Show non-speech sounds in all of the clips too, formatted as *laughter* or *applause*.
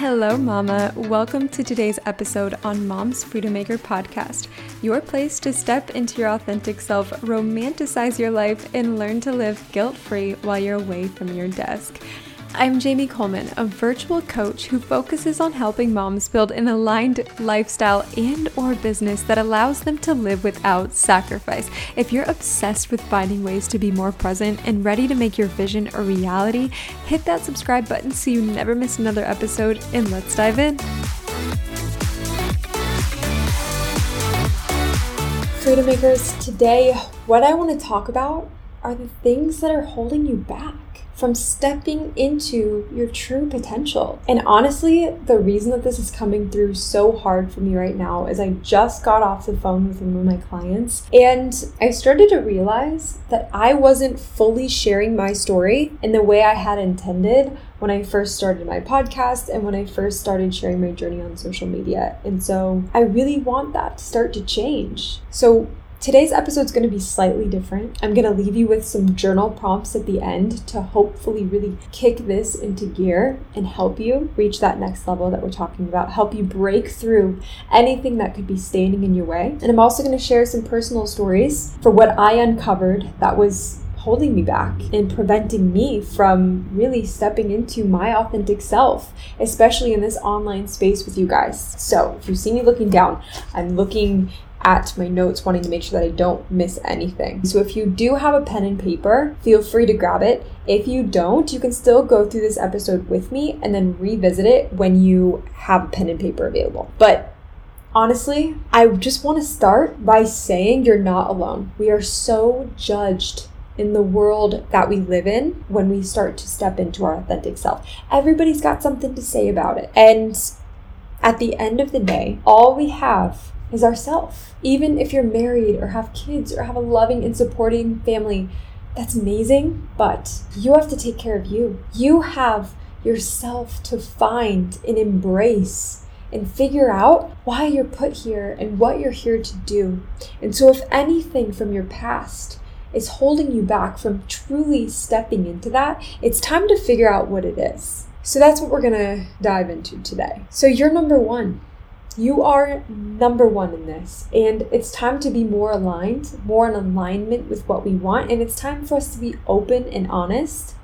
Hello, Mama. Welcome to today's episode on Mom's Freedom Maker podcast, your place to step into your authentic self, romanticize your life, and learn to live guilt free while you're away from your desk. I'm Jamie Kullman, a virtual coach who focuses on helping moms build an aligned lifestyle and or business that allows them to live without sacrifice. If you're obsessed with finding ways to be more present and ready to make your vision a reality, hit that subscribe button so you never miss another episode and let's dive in. Freedom Makers, today what I want to talk about are the things that are holding you back from stepping into your true potential. And honestly, the reason that this is coming through so hard for me right now is I just got off the phone with one of my clients and I started to realize that I wasn't fully sharing my story in the way I had intended when I first started my podcast and when I first started sharing my journey on social media. And so I really want that to start to change. So Today's episode is going to be slightly different. I'm going to leave you with some journal prompts at the end to hopefully really kick this into gear and help you reach that next level that we're talking about, help you break through anything that could be standing in your way. And I'm also going to share some personal stories for what I uncovered that was holding me back and preventing me from really stepping into my authentic self, especially in this online space with you guys. So, if you see me looking down, I'm looking at my notes, wanting to make sure that I don't miss anything. So if you do have a pen and paper, feel free to grab it. If you don't, you can still go through this episode with me and then revisit it when you have a pen and paper available. But honestly, I just want to start by saying you're not alone. We are so judged in the world that we live in when we start to step into our authentic self. Everybody's got something to say about it. And at the end of the day, all we have is ourself. Even if you're married or have kids or have a loving and supporting family, that's amazing, but you have to take care of you. You have yourself to find and embrace and figure out why you're put here and what you're here to do. And so, if anything from your past is holding you back from truly stepping into that, it's time to figure out what it is. So, that's what we're gonna dive into today. So, you're number one. You are number one in this, and it's time to be more aligned, more in alignment with what we want, and it's time for us to be open and honest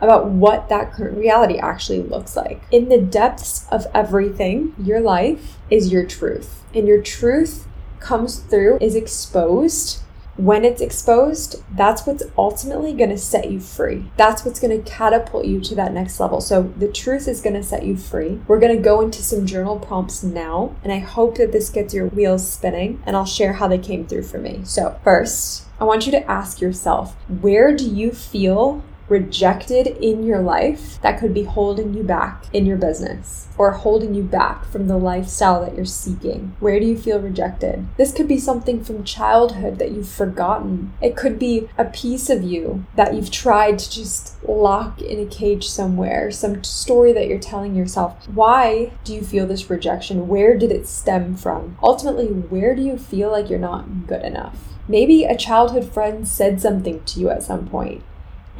about what that current reality actually looks like. In the depths of everything, your life is your truth, and your truth comes through, is exposed when it's exposed, that's what's ultimately going to set you free. That's what's going to catapult you to that next level. So, the truth is going to set you free. We're going to go into some journal prompts now, and I hope that this gets your wheels spinning, and I'll share how they came through for me. So, first, I want you to ask yourself where do you feel rejected in your life that could be holding you back in your business or holding you back from the lifestyle that you're seeking? Where do you feel rejected? This could be something from childhood that you've forgotten. It could be a piece of you that you've tried to just lock in a cage somewhere, some story that you're telling yourself. Why do you feel this rejection? Where did it stem from? Ultimately, where do you feel like you're not good enough? Maybe a childhood friend said something to you at some point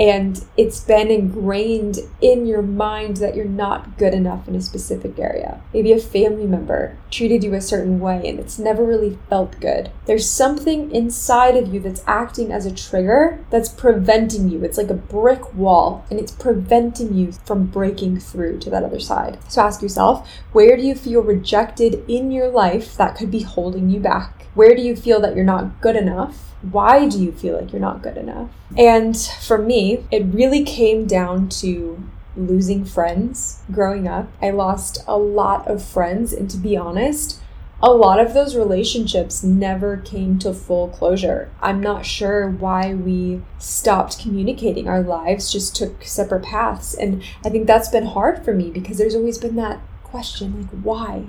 and it's been ingrained in your mind that you're not good enough in a specific area. Maybe a family member treated you a certain way and it's never really felt good. There's something inside of you that's acting as a trigger that's preventing you. It's like a brick wall and it's preventing you from breaking through to that other side. So ask yourself, where do you feel rejected in your life that could be holding you back? Where do you feel that you're not good enough? why do you feel like you're not good enough? And for me, it really came down to losing friends growing up. I lost a lot of friends, and to be honest, a lot of those relationships never came to full closure. I'm not sure why we stopped communicating. Our lives just took separate paths. And I think that's been hard for me because there's always been that question like, why?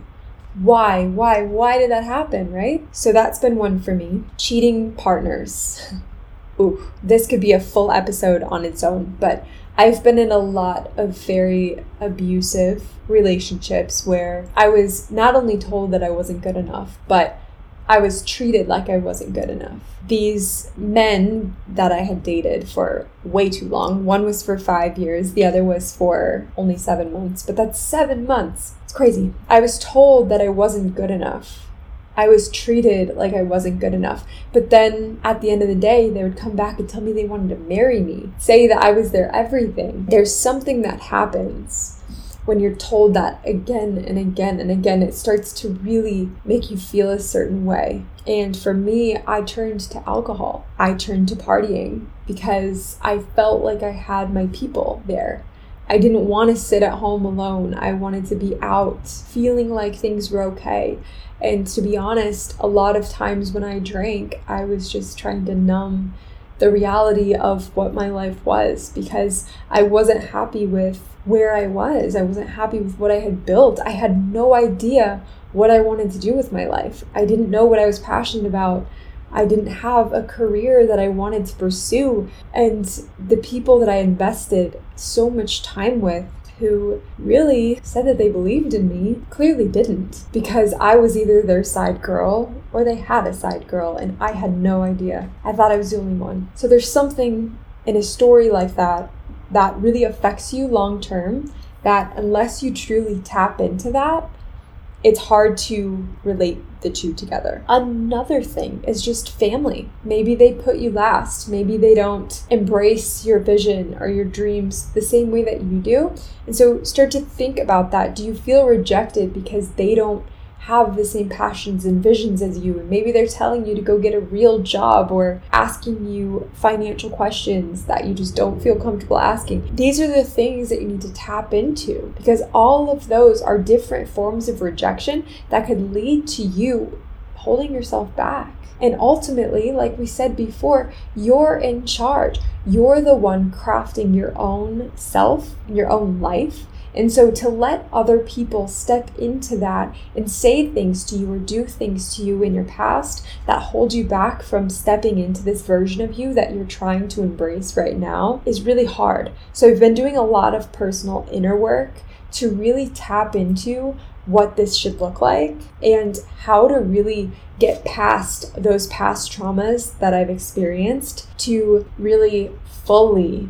Why, why, why did that happen, right? So that's been one for me. Cheating partners. *laughs* Ooh, this could be a full episode on its own, but I've been in a lot of very abusive relationships where I was not only told that I wasn't good enough, but I was treated like I wasn't good enough. These men that I had dated for way too long, one was for five years, the other was for only seven months, but that's seven months. It's crazy. I was told that I wasn't good enough. I was treated like I wasn't good enough. But then at the end of the day, they would come back and tell me they wanted to marry me, say that I was their everything. There's something that happens when you're told that again and again and again, it starts to really make you feel a certain way. And for me, I turned to alcohol. I turned to partying because I felt like I had my people there. I didn't want to sit at home alone. I wanted to be out, feeling like things were okay. And to be honest, a lot of times when I drank, I was just trying to numb the reality of what my life was because I wasn't happy with where I was. I wasn't happy with what I had built. I had no idea what I wanted to do with my life. I didn't know what I was passionate about. I didn't have a career that I wanted to pursue. And the people that I invested so much time with who really said that they believed in me clearly didn't because I was either their side girl or they had a side girl and I had no idea. I thought I was the only one. So there's something in a story like that that really affects you long term, that unless you truly tap into that, it's hard to relate the two together. Another thing is just family. Maybe they put you last. Maybe they don't embrace your vision or your dreams the same way that you do. And so start to think about that. Do you feel rejected because they don't have the same passions and visions as you. And maybe they're telling you to go get a real job or asking you financial questions that you just don't feel comfortable asking. These are the things that you need to tap into because all of those are different forms of rejection that could lead to you holding yourself back. And ultimately, like we said before, you're in charge. You're the one crafting your own self, your own life. And so to let other people step into that and say things to you or do things to you in your past that hold you back from stepping into this version of you that you're trying to embrace right now is really hard. So I've been doing a lot of personal inner work to really tap into what this should look like and how to really get past those past traumas that I've experienced to really fully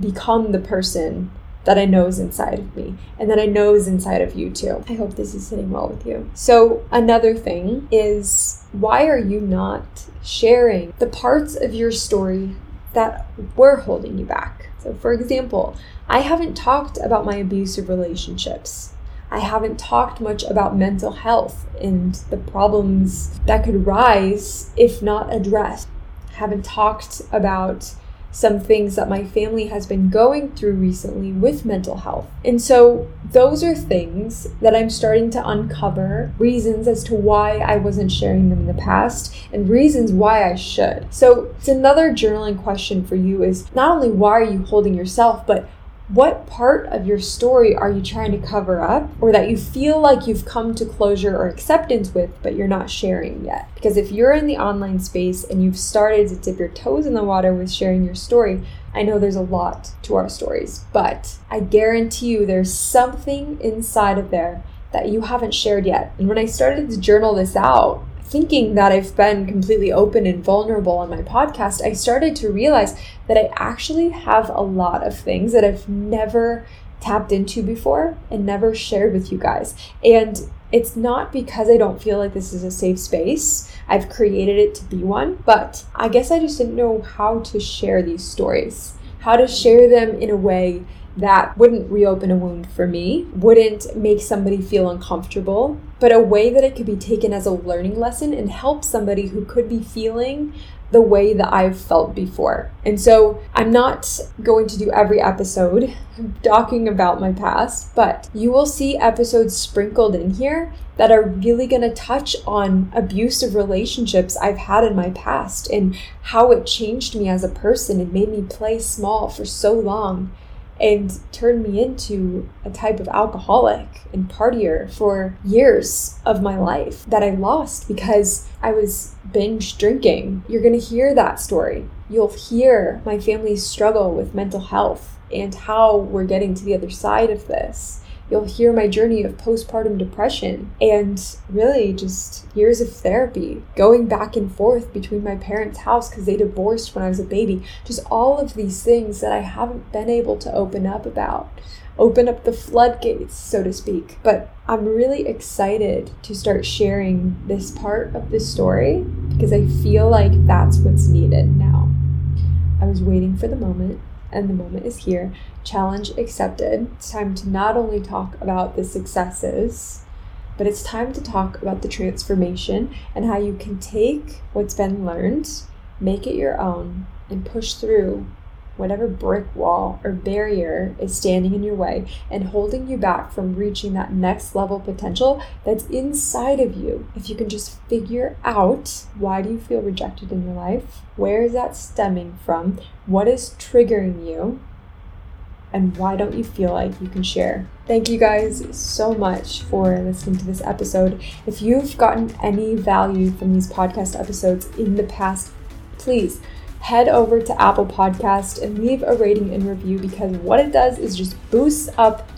become the person that I know is inside of me and that I know is inside of you too. I hope this is sitting well with you. So, another thing is why are you not sharing the parts of your story that were holding you back? So, for example, I haven't talked about my abusive relationships. I haven't talked much about mental health and the problems that could rise if not addressed. I haven't talked about some things that my family has been going through recently with mental health. And so those are things that I'm starting to uncover reasons as to why I wasn't sharing them in the past and reasons why I should. So it's another journaling question for you is not only why are you holding yourself, but what part of your story are you trying to cover up or that you feel like you've come to closure or acceptance with, but you're not sharing yet? Because if you're in the online space and you've started to dip your toes in the water with sharing your story, I know there's a lot to our stories, but I guarantee you there's something inside of there that you haven't shared yet. And when I started to journal this out, thinking that I've been completely open and vulnerable on my podcast, I started to realize that I actually have a lot of things that I've never tapped into before and never shared with you guys. And it's not because I don't feel like this is a safe space. I've created it to be one, but I guess I just didn't know how to share these stories, how to share them in a way that wouldn't reopen a wound for me, wouldn't make somebody feel uncomfortable, but a way that it could be taken as a learning lesson and help somebody who could be feeling the way that I've felt before. And so I'm not going to do every episode *laughs* talking about my past, but you will see episodes sprinkled in here that are really going to touch on abusive relationships I've had in my past and how it changed me as a person and made me play small for so long and turned me into a type of alcoholic and partier for years of my life that I lost because I was binge drinking. You're going to hear that story. You'll hear my family's struggle with mental health and how we're getting to the other side of this. You'll hear my journey of postpartum depression and really just years of therapy, going back and forth between my parents' house because they divorced when I was a baby. Just all of these things that I haven't been able to open up about open up the floodgates, so to speak. But I'm really excited to start sharing this part of the story because I feel like that's what's needed now. I was waiting for the moment, and the moment is here. Challenge accepted. It's time to not only talk about the successes, but it's time to talk about the transformation and how you can take what's been learned, make it your own, and push through whatever brick wall or barrier is standing in your way and holding you back from reaching that next level potential that's inside of you. If you can just figure out why do you feel rejected in your life? Where is that stemming from? What is triggering you? And why don't you feel like you can share? Thank you guys so much for listening to this episode. If you've gotten any value from these podcast episodes in the past, please head over to Apple Podcast and leave a rating and review because what it does is just boosts up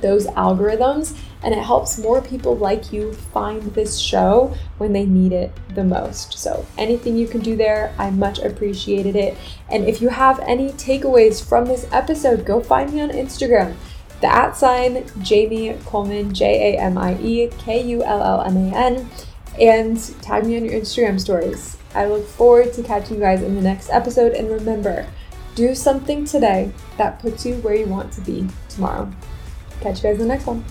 those algorithms and it helps more people like you find this show when they need it the most. So, anything you can do there, I much appreciated it. And if you have any takeaways from this episode, go find me on Instagram. The at sign Jamie Kullman, J A M I E K U L L M A N, and tag me on your Instagram stories. I look forward to catching you guys in the next episode. And remember, do something today that puts you where you want to be tomorrow. Catch you guys in the next one.